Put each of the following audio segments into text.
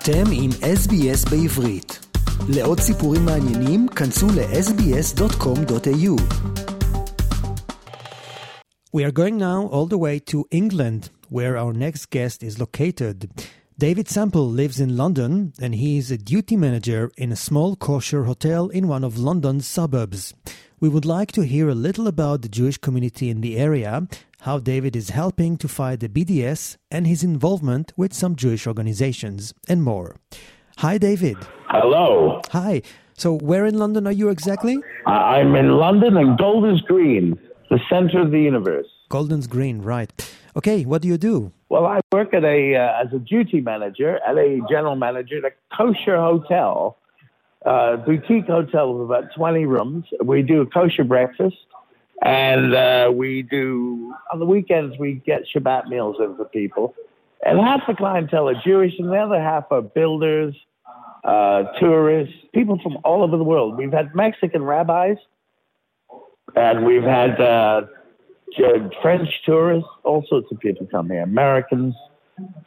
אתם עם SBS בעברית. לעוד סיפורים מעניינים, כנסו ל-sbs.com.au. We are going now all the way to England, where our next guest is located. David Sample lives in London and he is a duty manager in a small kosher hotel in one of London's suburbs. We would like to hear a little about the Jewish community in the area, how David is helping to fight the BDS, and his involvement with some Jewish organizations, and more. Hi, David. Hello. Hi. So, where in London are you exactly? I'm in London and Golders Green, the center of the universe. Goldens Green, right. Okay, what do you do? Well, I work at a uh, as a duty manager at a general manager at a kosher hotel, uh, boutique hotel with about 20 rooms. We do a kosher breakfast, and uh, we do on the weekends we get Shabbat meals in for people. And half the clientele are Jewish, and the other half are builders, uh, tourists, people from all over the world. We've had Mexican rabbis, and we've had uh, French tourists, all sorts of people come here. Americans,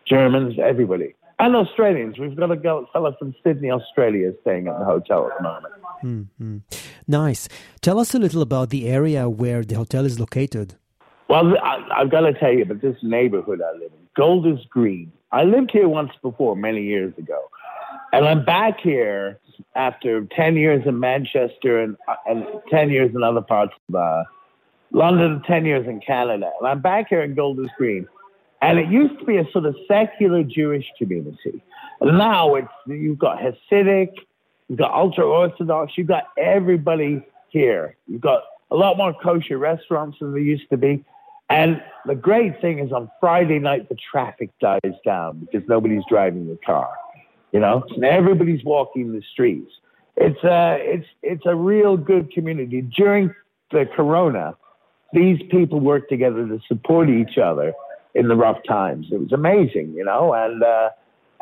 Germans, everybody. And Australians. We've got a fellow from Sydney, Australia, staying at the hotel at the moment. Hmm Nice. Tell us a little about the area where the hotel is located. Well, I, I've got to tell you about this neighborhood I live in, Golders Green. I lived here once before, many years ago. And I'm back here after 10 years in Manchester and, and 10 years in other parts of uh, London, 10 years in Canada. And I'm back here in Golders Green. And it used to be a sort of secular Jewish community. Now it's, you've got Hasidic, you've got ultra Orthodox, you've got everybody here. You've got a lot more kosher restaurants than there used to be. And the great thing is on Friday night, the traffic dies down because nobody's driving the car. You know, and everybody's walking the streets. It's a, it's, it's a real good community. During the corona, these people worked together to support each other in the rough times. It was amazing, you know, and, uh,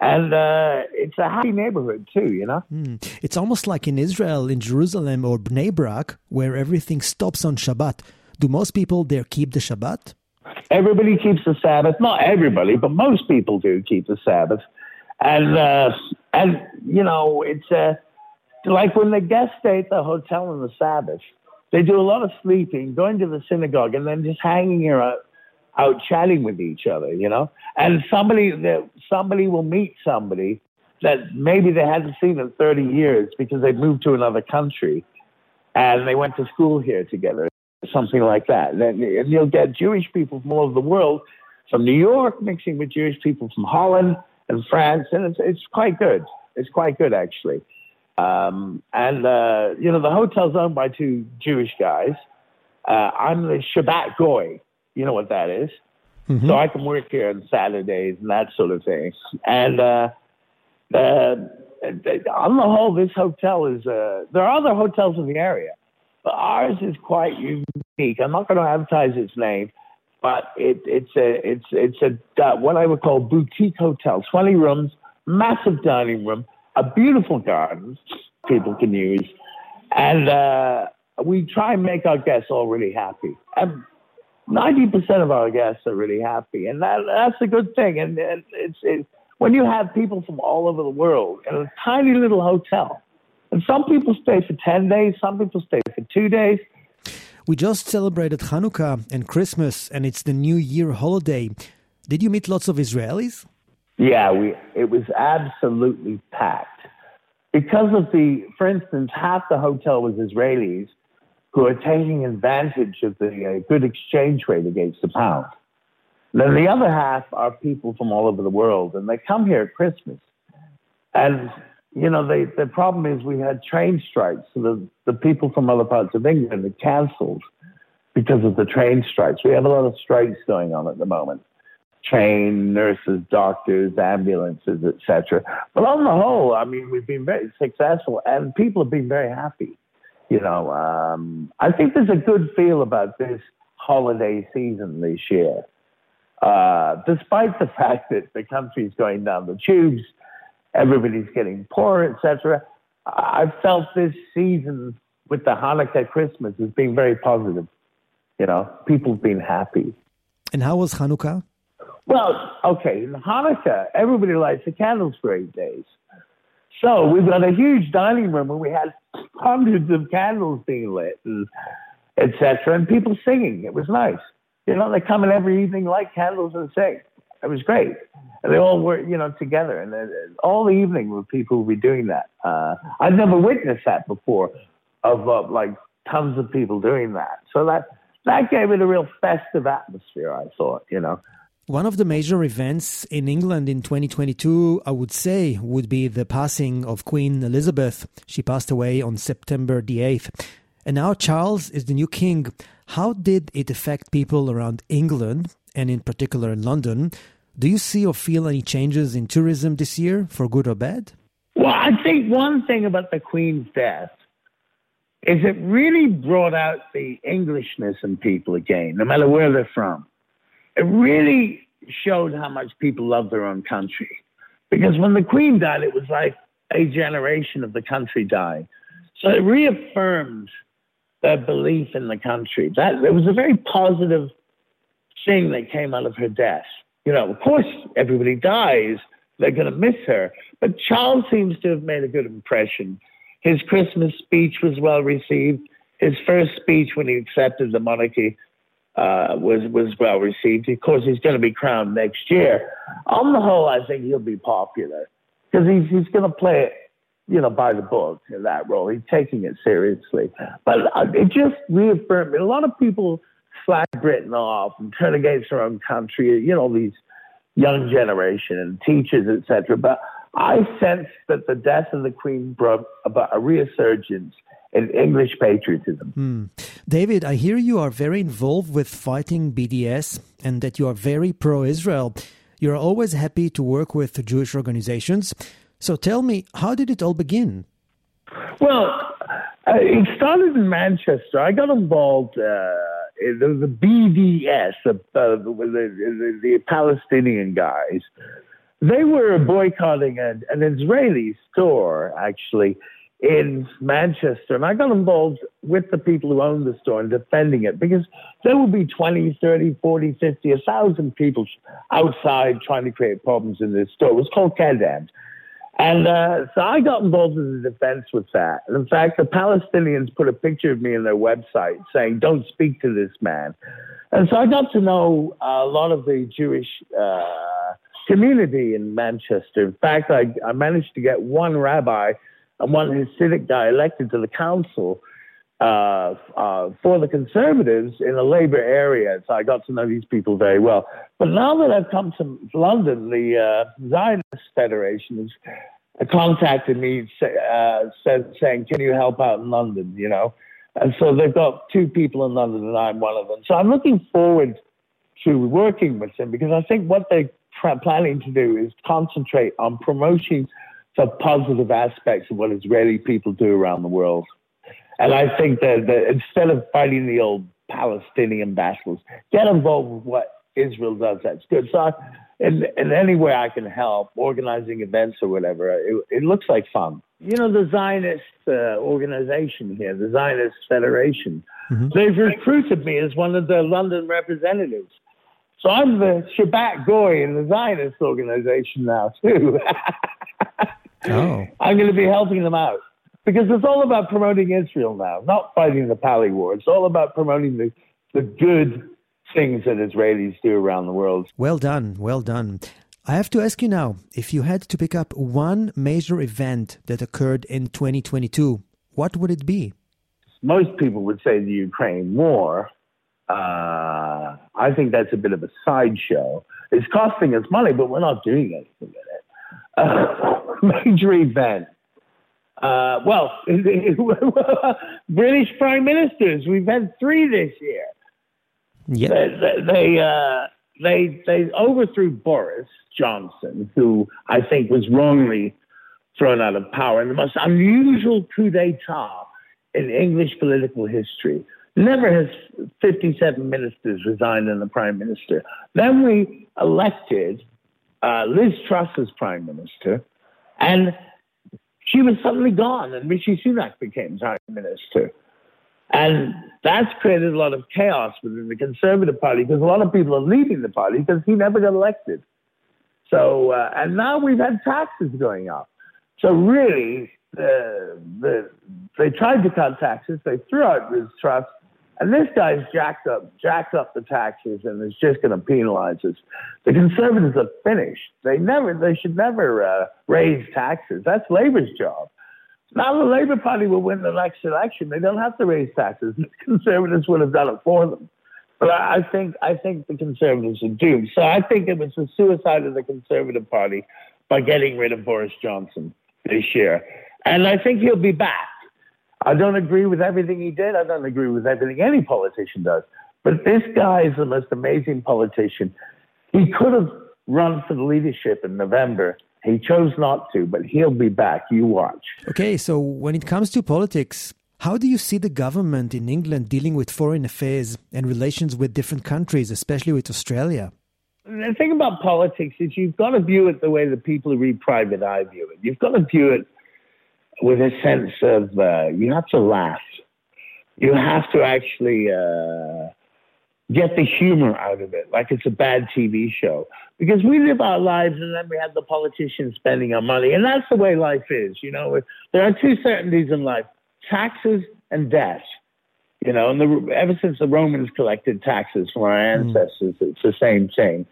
and uh, it's a happy neighborhood too, you know. Hmm. It's almost like in Israel, in Jerusalem or Bnei Brak, where everything stops on Shabbat. Do most people there keep the Shabbat? Everybody keeps the Sabbath. Not everybody, but most people do keep the Sabbath. And uh, and you know, it's uh, like when the guests stay at the hotel on the Sabbath, they do a lot of sleeping, going to the synagogue, and then just hanging here out, out chatting with each other. You know, and somebody that somebody will meet somebody that maybe they hadn't seen in 30 years because they moved to another country and they went to school here together something like that. And, you'll get Jewish people from all over the world, from New York, mixing with Jewish people from Holland and France, and it's it's quite good. It's quite good actually. Um, and uh, you know, the hotel's owned by two Jewish guys. Uh, I'm the Shabbat Goy. You know what that is? So I can work here on Saturdays and that sort of thing. And uh, uh, on the whole, this hotel is. Uh, there are other hotels in the area, but ours is quite unique. I'm not going to advertise its name, but it, it's a it's it's a uh, what I would call boutique hotel. Twenty rooms, massive dining room, a beautiful garden people can use, and uh, we try and make our guests all really happy. And ninety percent of our guests are really happy, and that that's a good thing. And, and it's it, when you have people from all over the world in a tiny little hotel. And some people stay for 10 days, some people stay for two days. We just celebrated Hanukkah and Christmas, and it's the New Year holiday. Did you meet lots of Israelis? Yeah, we it was absolutely packed. Because of the, for instance, half the hotel was Israelis who are taking advantage of the uh, good exchange rate against the pound. Then the other half are people from all over the world, and they come here at Christmas. And, you know, they, the problem is we had train strikes, so the, the people from other parts of England had cancelled because of the train strikes. We have a lot of strikes going on at the moment train nurses, doctors, ambulances, etc. But on the whole, I mean, we've been very successful, and people have been very happy. You know, um, I think there's a good feel about this holiday season this year, uh, despite the fact that the country's going down the tubes, everybody's getting poor, etc. I felt this season with the Hanukkah Christmas as being very positive. You know, people have been happy. And how was Hanukkah? Well, okay, in Hanukkah, everybody lights the candles for eight days. So we've got a huge dining room where we had hundreds of candles being lit and etc. and people singing. It was nice. You know, they come in every evening, light candles and sing. It was great. And they all were, you know, together. And all the evening were people would be doing that. Uh, I've never witnessed that before of uh, like tons of people doing that. So that, that gave it a real festive atmosphere, I thought, you know. One of the major events in England in 2022, I would say, would be the passing of Queen Elizabeth. She passed away on September the 8th. And now Charles is the new king. How did it affect people around England, and in particular in London? Do you see or feel any changes in tourism this year, for good or bad? Well, I think one thing about the Queen's death is it really brought out the Englishness in people again, no matter where they're from. It really showed how much people love their own country. Because when the Queen died, it was like a generation of the country died. So it reaffirmed their belief in the country. That it was a very positive thing that came out of her death. You know, of course, everybody dies. They're going to miss her. But Charles seems to have made a good impression. His Christmas speech was well received. His first speech when he accepted the monarchy uh, was was well received. Of course, he's going to be crowned next year. On the whole, I think he'll be popular because he's he's going to play it, you know, by the book in that role. He's taking it seriously. But uh, it just reaffirmed. A lot of people slag Britain off and turn against their own country. You know, these young generation and teachers, etc. But I sense that the death of the Queen brought about a resurgence in English patriotism. Hmm. David, I hear you are very involved with fighting BDS and that you are very pro Israel. You're always happy to work with Jewish organizations. So tell me, how did it all begin? Well, uh, it started in Manchester. I got involved. Uh, there was a BDS, uh, the, the, the, Palestinian guys. They were boycotting an, an Israeli store, actually, in Manchester. And I got involved with the people who owned the store and defending it because there would be 20, 30, 40, 50, 1,000 people outside trying to create problems in this store. It was called Kedem. And uh, so I got involved in the defense with that. And in fact, the Palestinians put a picture of me in their website saying, don't speak to this man. And so I got to know a lot of the Jewish uh, community in Manchester. In fact, I, I managed to get one rabbi and one Hasidic guy elected to the council uh, uh, for the conservatives in the labor area. So I got to know these people very well. But now that I've come to London, the uh, Zionist Federation has contacted me, uh, said, saying, "Can you help out in London?" You know, and so they've got two people in London, and I'm one of them. So I'm looking forward to working with them because I think what they're planning to do is concentrate on promoting the positive aspects of what Israeli people do around the world. And I think that, that instead of fighting the old Palestinian battles, get involved with what Israel does. That's good. So, I, in, in any way I can help, organizing events or whatever, it, it looks like fun. You know, the Zionist uh, organization here, the Zionist Federation, mm-hmm. they've recruited me as one of the London representatives. So I'm the Shabbat Goy in the Zionist organization now, too. oh. I'm going to be helping them out because it's all about promoting Israel now, not fighting the Pali War. It's all about promoting the, the good things that Israelis do around the world. Well done, well done. I have to ask you now if you had to pick up one major event that occurred in 2022, what would it be? Most people would say the Ukraine war. Uh, I think that's a bit of a sideshow. It's costing us money, but we're not doing anything with it. Uh, major event. Uh, well, British prime ministers. We've had three this year. Yeah. They they, uh, they they overthrew Boris Johnson, who I think was wrongly thrown out of power in the most unusual coup d'état in English political history. Never has 57 ministers resigned and the prime minister. Then we elected uh, Liz Truss as prime minister, and she was suddenly gone, and Rishi Sunak became prime minister. And that's created a lot of chaos within the Conservative Party because a lot of people are leaving the party because he never got elected. So, uh, and now we've had taxes going up. So really, the, the, they tried to cut taxes. They threw out Liz Truss, and this guy's jacked up, jacked up the taxes, and is just going to penalize us. The conservatives are finished. They never, they should never uh, raise taxes. That's Labor's job. Now the Labour Party will win the next election. They don't have to raise taxes. The conservatives would have done it for them. But I think I think the conservatives are doomed. So I think it was the suicide of the Conservative Party by getting rid of Boris Johnson this year. And I think he'll be back. I don't agree with everything he did. I don't agree with everything any politician does. But this guy is the most amazing politician. He could have run for the leadership in November. He chose not to, but he'll be back. You watch. Okay, so when it comes to politics, how do you see the government in England dealing with foreign affairs and relations with different countries, especially with Australia? The thing about politics is you've got to view it the way the people who read Private Eye view it. You've got to view it with a sense of uh, you have to laugh. You have to actually uh, get the humor out of it, like it's a bad TV show. Because we live our lives and then we have the politicians spending our money. And that's the way life is. You know, there are two certainties in life taxes and debt. You know, and the, ever since the Romans collected taxes from our hmm. ancestors, mm. it's the same thing.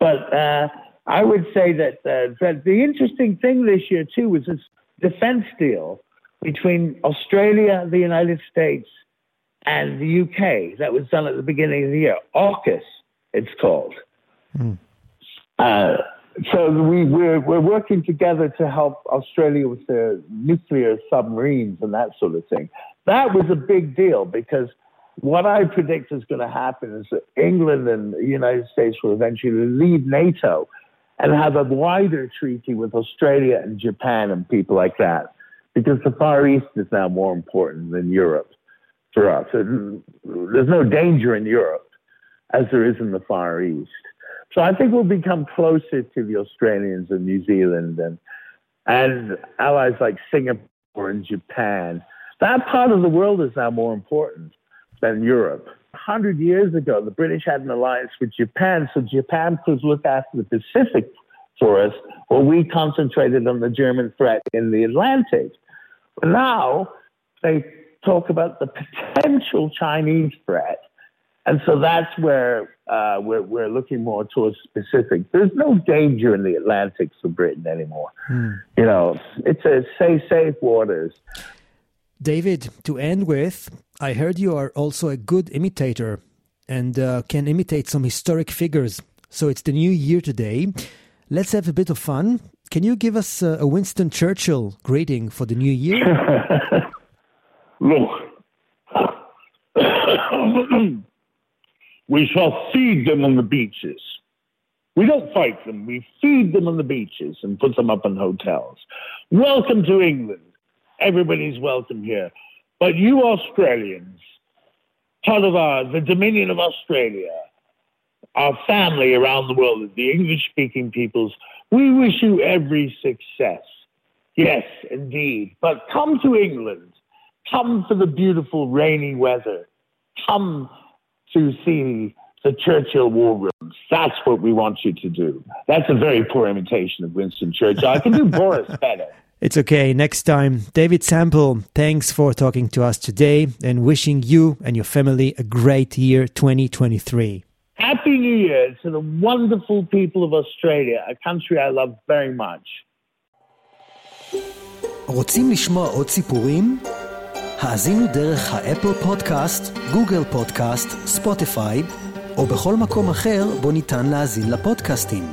But uh, I would say that, uh, that the interesting thing this year, too, was this defense deal between Australia, the United States, and the UK that was done at the beginning of the year. AUKUS, it's called. Mm. Uh, so we, we're, we're working together to help Australia with their nuclear submarines and that sort of thing. That was a big deal because what I predict is going to happen is that England and the United States will eventually leave NATO and have a wider treaty with Australia and Japan and people like that because the Far East is now more important than Europe for us. There's no danger in Europe as there is in the Far East. So I think we'll become closer to the Australians and New Zealand and and allies like Singapore and Japan. That part of the world is now more important than Europe. A hundred years ago, the British had an alliance with Japan, so Japan could look after the Pacific for us, while we concentrated on the German threat in the Atlantic. But now they talk about the potential Chinese threat and so that's where uh, we're, we're looking more towards Pacific. There's no danger in the Atlantic for Britain anymore. Hmm. You know, it's a safe, safe waters. David, to end with, I heard you are also a good imitator and uh, can imitate some historic figures. So it's the new year today. Let's have a bit of fun. Can you give us a Winston Churchill greeting for the new year? Look. We shall feed them on the beaches. We don't fight them. We feed them on the beaches and put them up in hotels. Welcome to England. Everybody's welcome here. But you Australians, part of our, the Dominion of Australia, our family around the world, the English speaking peoples, we wish you every success. Yes, indeed. But come to England. Come for the beautiful rainy weather. Come to see the Churchill war rooms. That's what we want you to do. That's a very poor imitation of Winston Churchill. I can do Boris better. It's okay. Next time. David Sample, thanks for talking to us today and wishing you and your family a great year 2023. Happy New Year to the wonderful people of Australia, a country I love very much. רוצים לשמוע עוד סיפורים? האזינו דרך האפל פודקאסט, גוגל פודקאסט, ספוטיפיי, או בכל מקום אחר בו ניתן להאזין לפודקאסטים.